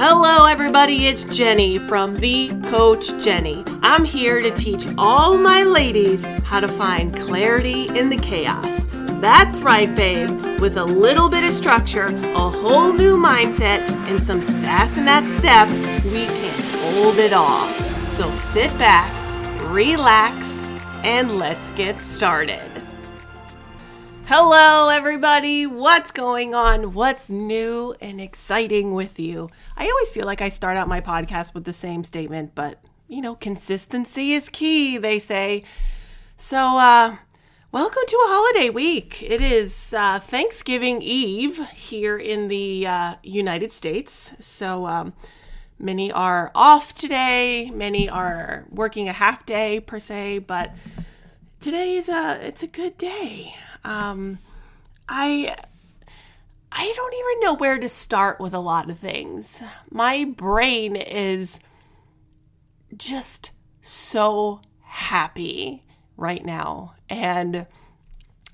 Hello, everybody. It's Jennie from The Coach Jennie. I'm here to teach all my ladies how to find clarity in the chaos. That's right, babe. With a little bit of structure, a whole new mindset, and some sass in that step, we can hold it all. So sit back, relax, and let's get started. Hello, everybody. What's going on? What's new and exciting with you? I always feel like I start out my podcast with the same statement, but you know, consistency is key, they say. So, uh, welcome to a holiday week. It is uh, Thanksgiving Eve here in the uh, United States. So, um, many are off today, many are working a half day per se, but today is a it's a good day. Um, I I don't even know where to start with a lot of things. My brain is just so happy right now. And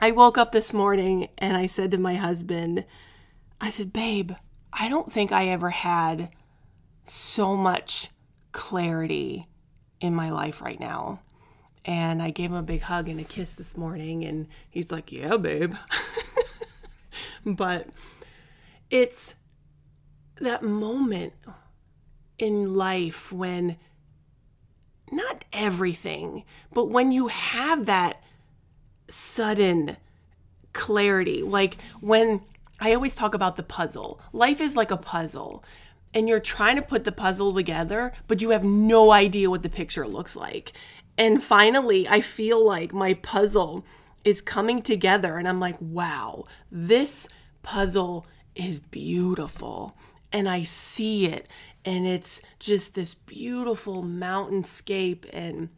I woke up this morning and I said to my husband, I said, Babe, I don't think I ever had so much clarity in my life right now. And I gave him a big hug and a kiss this morning, and he's like, Yeah, babe. but it's that moment in life when not everything, but when you have that sudden clarity, like when I always talk about the puzzle, life is like a puzzle. And you're trying to put the puzzle together, but you have no idea what the picture looks like. And finally, I feel like my puzzle is coming together, and I'm like, wow, this puzzle is beautiful. And I see it, and it's just this beautiful mountainscape, and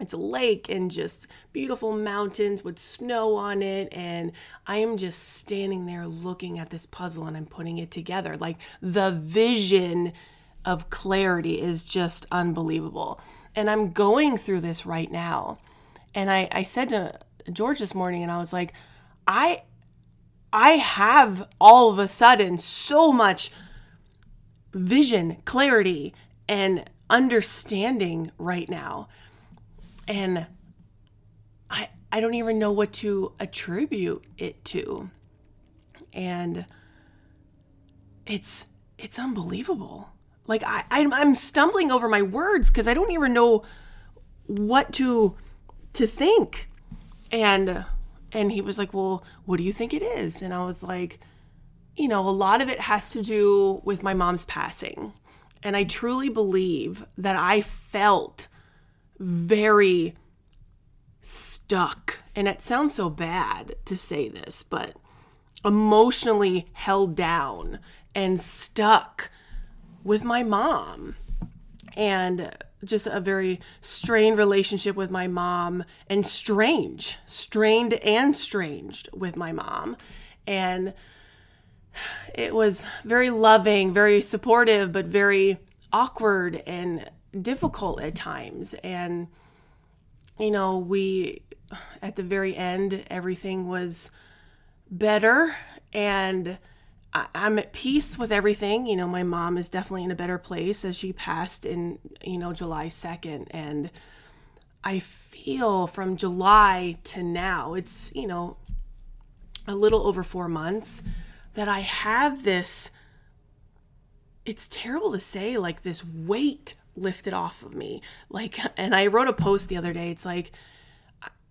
it's a lake and just beautiful mountains with snow on it. And I am just standing there looking at this puzzle and I'm putting it together. Like the vision of clarity is just unbelievable. And I'm going through this right now. And I, I said to George this morning, and I was like, I I have all of a sudden so much vision, clarity, and understanding right now. And I I don't even know what to attribute it to. And it's it's unbelievable. Like I, I'm stumbling over my words because I don't even know what to to think. And and he was like, "Well, what do you think it is?" And I was like, "You know, a lot of it has to do with my mom's passing." And I truly believe that I felt very stuck. And it sounds so bad to say this, but emotionally held down and stuck with my mom and just a very strained relationship with my mom and strange, strained and stranged with my mom. And it was very loving, very supportive, but very awkward and difficult at times. And, you know, we, at the very end, everything was better. And, I'm at peace with everything. You know, my mom is definitely in a better place as she passed in, you know, July 2nd. And I feel from July to now, it's, you know, a little over four months, that I have this, it's terrible to say, like this weight lifted off of me. Like, and I wrote a post the other day. It's like,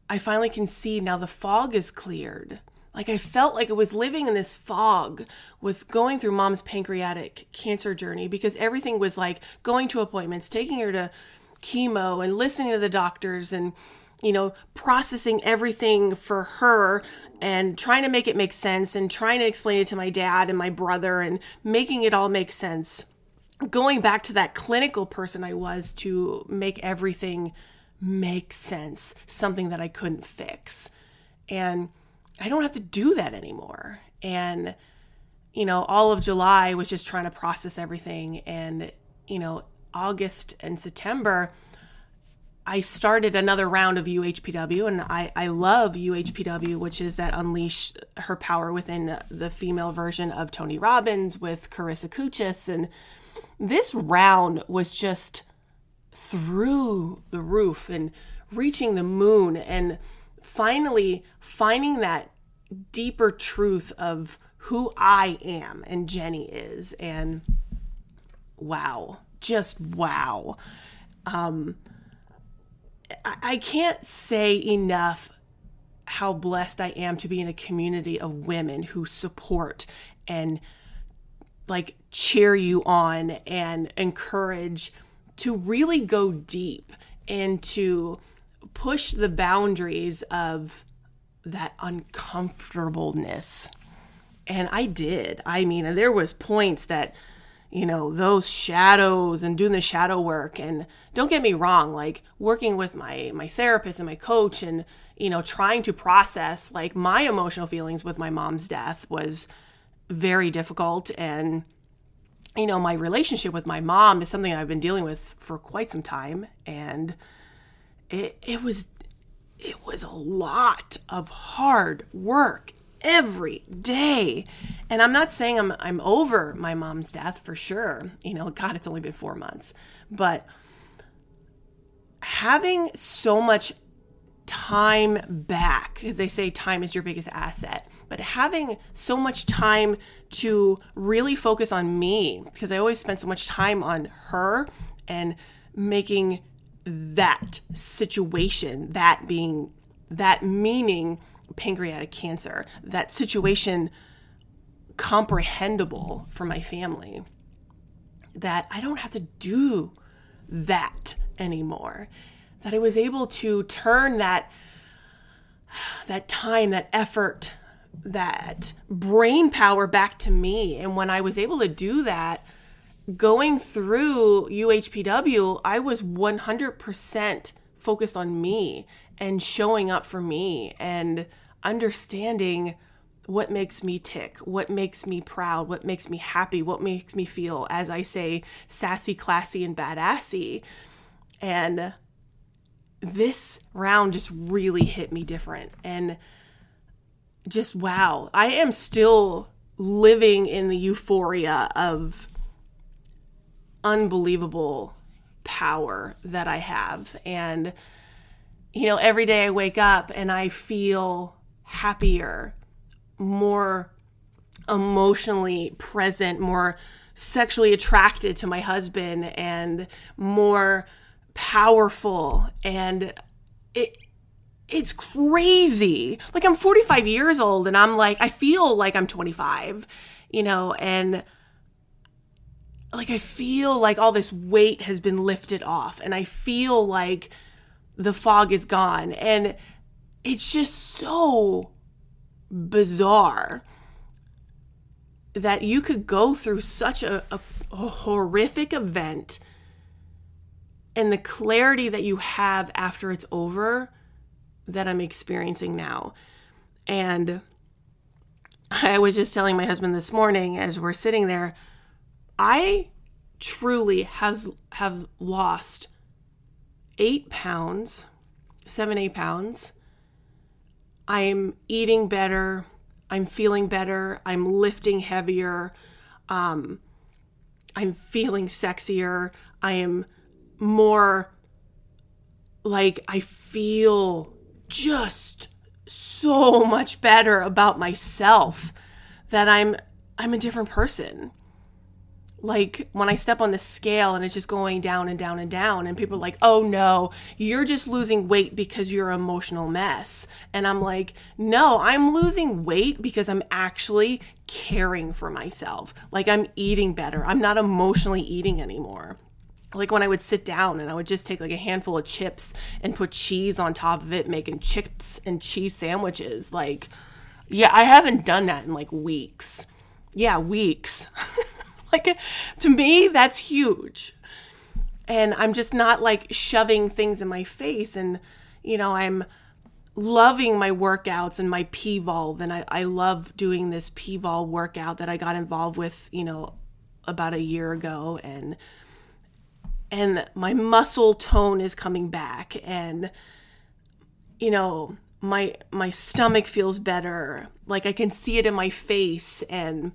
I finally can see now the fog is cleared like I felt like I was living in this fog with going through mom's pancreatic cancer journey because everything was like going to appointments, taking her to chemo and listening to the doctors and you know processing everything for her and trying to make it make sense and trying to explain it to my dad and my brother and making it all make sense. Going back to that clinical person I was to make everything make sense something that I couldn't fix. And I don't have to do that anymore. And, you know, all of July was just trying to process everything. And, you know, August and September, I started another round of UHPW, and I, I love UHPW, which is that unleash her power within the female version of Tony Robbins with Carissa Cuchis. And this round was just through the roof and reaching the moon and finally finding that deeper truth of who I am and Jennie is. And wow, just wow. Um, I, I can't say enough how blessed I am to be in a community of women who support and like cheer you on and encourage to really go deep and to push the boundaries of that uncomfortableness. And I did. I mean, there was points that you know those shadows and doing the shadow work and don't get me wrong like working with my my therapist and my coach and you know trying to process like my emotional feelings with my mom's death was very difficult and you know my relationship with my mom is something I've been dealing with for quite some time and it it was it was a lot of hard work every day. And I'm not saying I'm I'm over my mom's death for sure. You know, god it's only been 4 months. But having so much time back, they say time is your biggest asset, but having so much time to really focus on me because I always spent so much time on her and making that situation, that being that meaning pancreatic cancer, that situation comprehensible for my family. That I don't have to do that anymore. That I was able to turn that that time, that effort, that brain power back to me. And when I was able to do that, going through UHPW, I was 100% focused on me and showing up for me and understanding what makes me tick, what makes me proud, what makes me happy, what makes me feel, as I say, sassy, classy, and badassy. And this round just really hit me different. And just wow, I am still living in the euphoria of unbelievable power that I have. And you know, every day I wake up and I feel happier, more emotionally present, more sexually attracted to my husband, and more powerful. And it, it's crazy. Like I'm 45 years old and I'm like, I feel like I'm 25, you know, and like I feel like all this weight has been lifted off and I feel like the fog is gone. And it's just so bizarre that you could go through such a, a, a, horrific event and the clarity that you have after it's over that I'm experiencing now. And I was just telling my husband this morning as we're sitting there, I truly has have lost eight pounds, seven, eight pounds. I'm eating better. I'm feeling better. I'm lifting heavier. Um, I'm feeling sexier. I am more like I feel just so much better about myself that I'm I'm a different person like when I step on the scale and it's just going down and down and down, and people are like, oh no, you're just losing weight because you're an emotional mess. And I'm like, no, I'm losing weight because I'm actually caring for myself. Like I'm eating better. I'm not emotionally eating anymore. Like when I would sit down and I would just take like a handful of chips and put cheese on top of it, making chips and cheese sandwiches. Like, yeah, I haven't done that in like weeks. Yeah, weeks. Like to me that's huge and i'm just not like shoving things in my face and you know i'm loving my workouts and my PVOLVE and I, I love doing this PVOLVE workout that I got involved with, you know, about a year ago and and my muscle tone is coming back and you know, my my stomach feels better. Like I can see it in my face and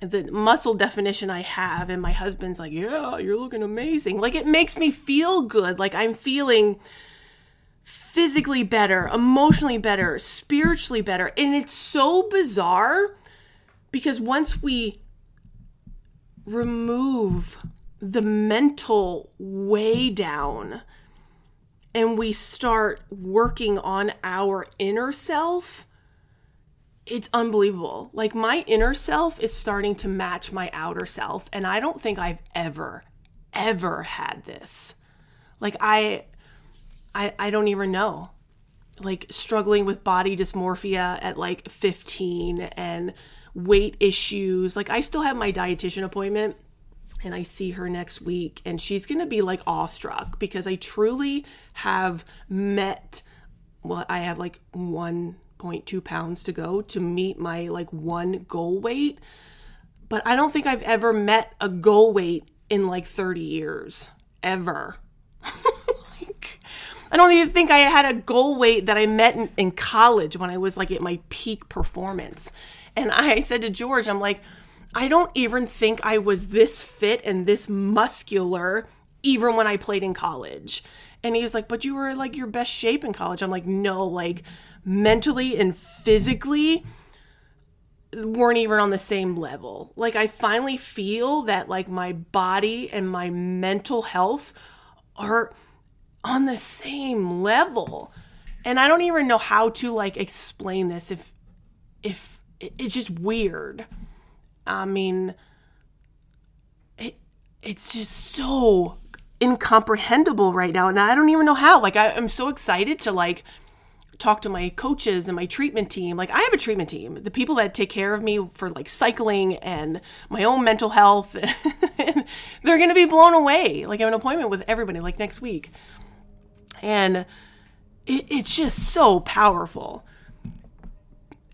the muscle definition I have, and my husband's like, Yeah, you're looking amazing. Like, it makes me feel good. Like, I'm feeling physically better, emotionally better, spiritually better. And it's so bizarre because once we remove the mental way down and we start working on our inner self, it's unbelievable. Like my inner self is starting to match my outer self. And I don't think I've ever, ever had this. Like I I, I don't even know. Like struggling with body dysmorphia at like 15 and weight issues. Like I still have my dietitian appointment and I see her next week and she's going to be like awestruck because I truly have met well I have like 1.2 pounds to go to meet my like one goal weight. But I don't think I've ever met a goal weight in like 30 years ever. like I don't even think I had a goal weight that I met in, in college when I was like at my peak performance. And I said to George, I'm like, I don't even think I was this fit and this muscular even when I played in college. And he was like, But you were like your best shape in college. I'm like, No, like mentally and physically weren't even on the same level. Like, I finally feel that like my body and my mental health are on the same level. And I don't even know how to like explain this if if it's just weird. I mean it it's just so incomprehensible right now and I don't even know how. Like I, I'm so excited to like talk to my coaches and my treatment team. Like I have a treatment team. The people that take care of me for like cycling and my own mental health. they're going to be blown away. Like I have an appointment with everybody like next week. And it, it's just so powerful.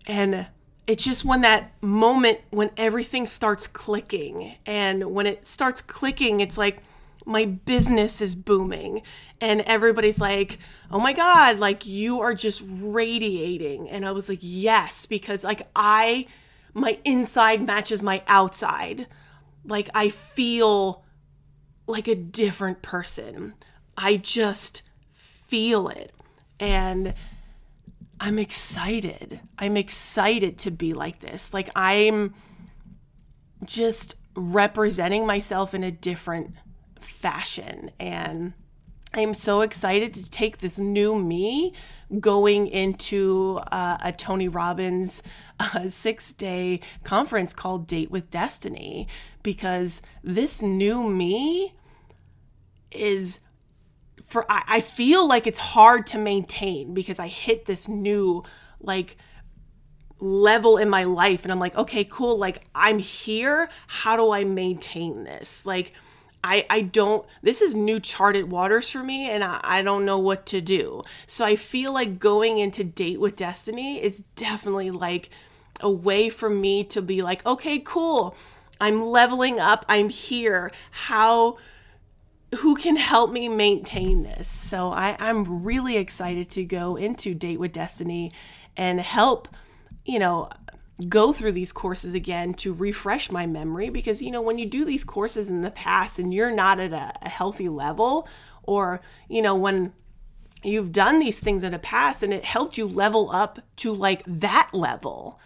And it's just when that moment when everything starts clicking. And when it starts clicking, it's like my business is booming. And everybody's like, oh my God, like you are just radiating. And I was like, yes, because like I, my inside matches my outside. Like I feel like a different person. I just feel it. And I'm excited. I'm excited to be like this. Like I'm just representing myself in a different fashion and I'm so excited to take this new me going into uh, a Tony Robbins uh, six day conference called Date with Destiny because this new me is for I, I feel like it's hard to maintain because I hit this new like level in my life and I'm like, okay, cool, like I'm here. How do I maintain this? Like I, I don't this is new charted waters for me and I, I don't know what to do. So i feel like going into date with destiny is definitely like a way for me to be like okay cool. I'm leveling up. I'm here. How who can help me maintain this. So I, I'm really excited to go into Date with Destiny and help, you know, go through these courses again to refresh my memory because, you know, when you do these courses in the past and you're not at a, a healthy level, or, you know, when you've done these things in the past and it helped you level up to like that level,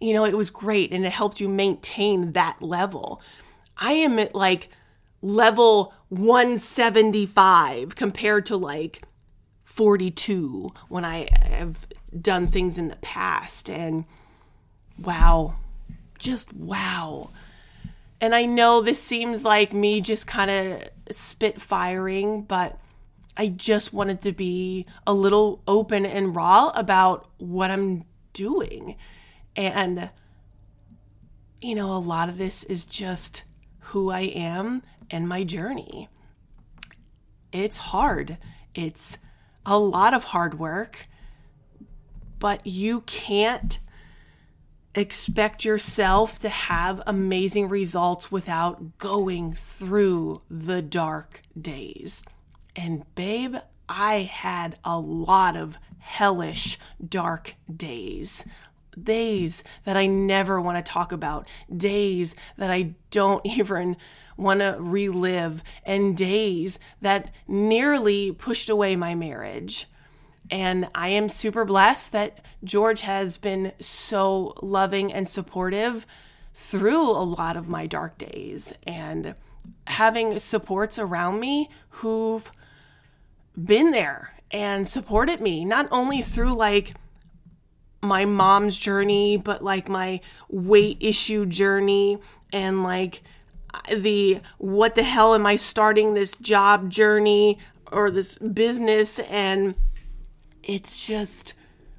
you know, it was great and it helped you maintain that level. I am at like, level 175 compared to like 42 when I have done things in the past. And wow, just wow. And I know this seems like me just kind of spit firing, but I just wanted to be a little open and raw about what I'm doing. And, you know, a lot of this is just who I am and my journey. It's hard. It's a lot of hard work, but you can't expect yourself to have amazing results without going through the dark days. And babe, I had a lot of hellish dark days. days that I never want to talk about, days that I don't even want to relive, and days that nearly pushed away my marriage. And I am super blessed that George has been so loving and supportive through a lot of my dark days and having supports around me who've been there and supported me, not only through like my mom's journey, but like my weight issue journey and like the what the hell am I starting this job journey or this business. And it's just,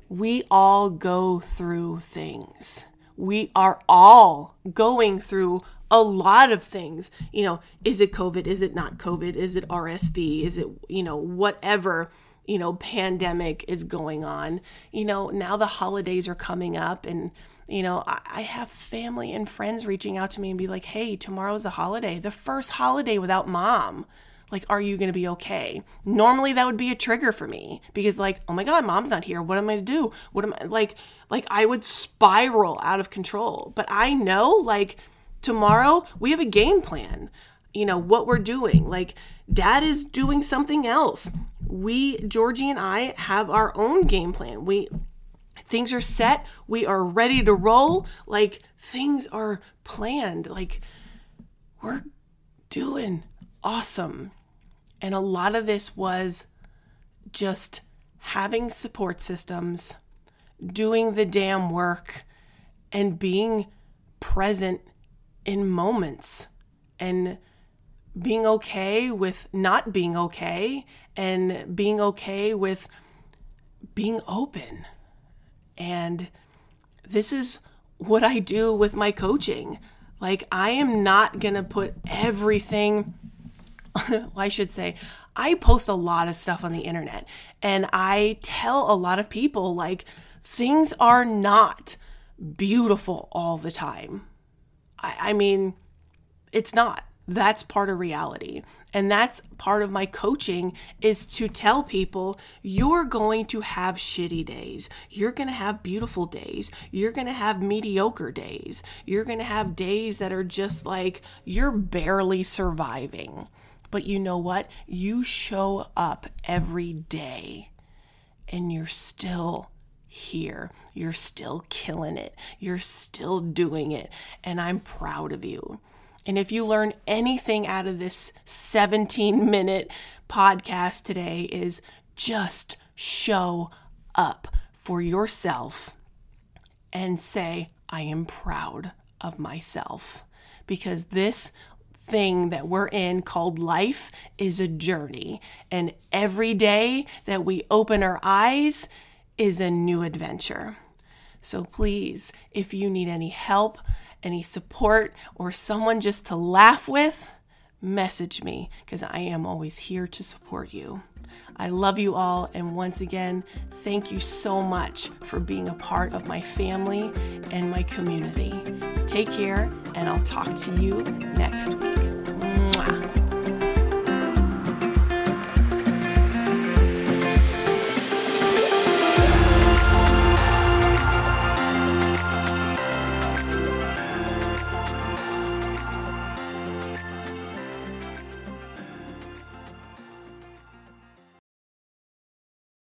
we all go through things. We are all going through a lot of things. You know, is it COVID? Is it not COVID? Is it RSV? Is it, you know, whatever you know, pandemic is going on. You know, now the holidays are coming up and you know, I, have family and friends reaching out to me and be like, hey, tomorrow's a holiday, the first holiday without mom. Like, are you going to be okay? Normally, that would be a trigger for me because, like, oh my God, mom's not here. What am I gonna do? What am I like? Like, I would spiral out of control. But I know, like, tomorrow we have a game plan you know, what we're doing. Like, dad is doing something else. We, Georgie and I, have our own game plan. We, things are set. We are ready to roll. Like, things are planned. Like, we're doing awesome. And a lot of this was just having support systems, doing the damn work, and being present in moments and being okay with not being okay and being okay with being open. And this is what I do with my coaching. Like, I am not going to put everything, well, I should say, I post a lot of stuff on the internet and I tell a lot of people, like, things are not beautiful all the time. I, I mean, it's not. That's part of reality. And that's part of my coaching is to tell people you're going to have shitty days. You're going to have beautiful days. You're going to have mediocre days. You're going to have days that are just like you're barely surviving but you know what you show up every day and you're still here. You're still killing it. You're still doing it. And I'm proud of you. And if you learn anything out of this 17 minute podcast today is just show up for yourself and say, I am proud of myself. Because this thing that we're in called life is a journey. And every day that we open our eyes is a new adventure. So please, if you need any help, any support, or someone just to laugh with, message me because I am always here to support you. I love you all, and once again, thank you so much for being a part of my family and my community. Take care, and I'll talk to you next week.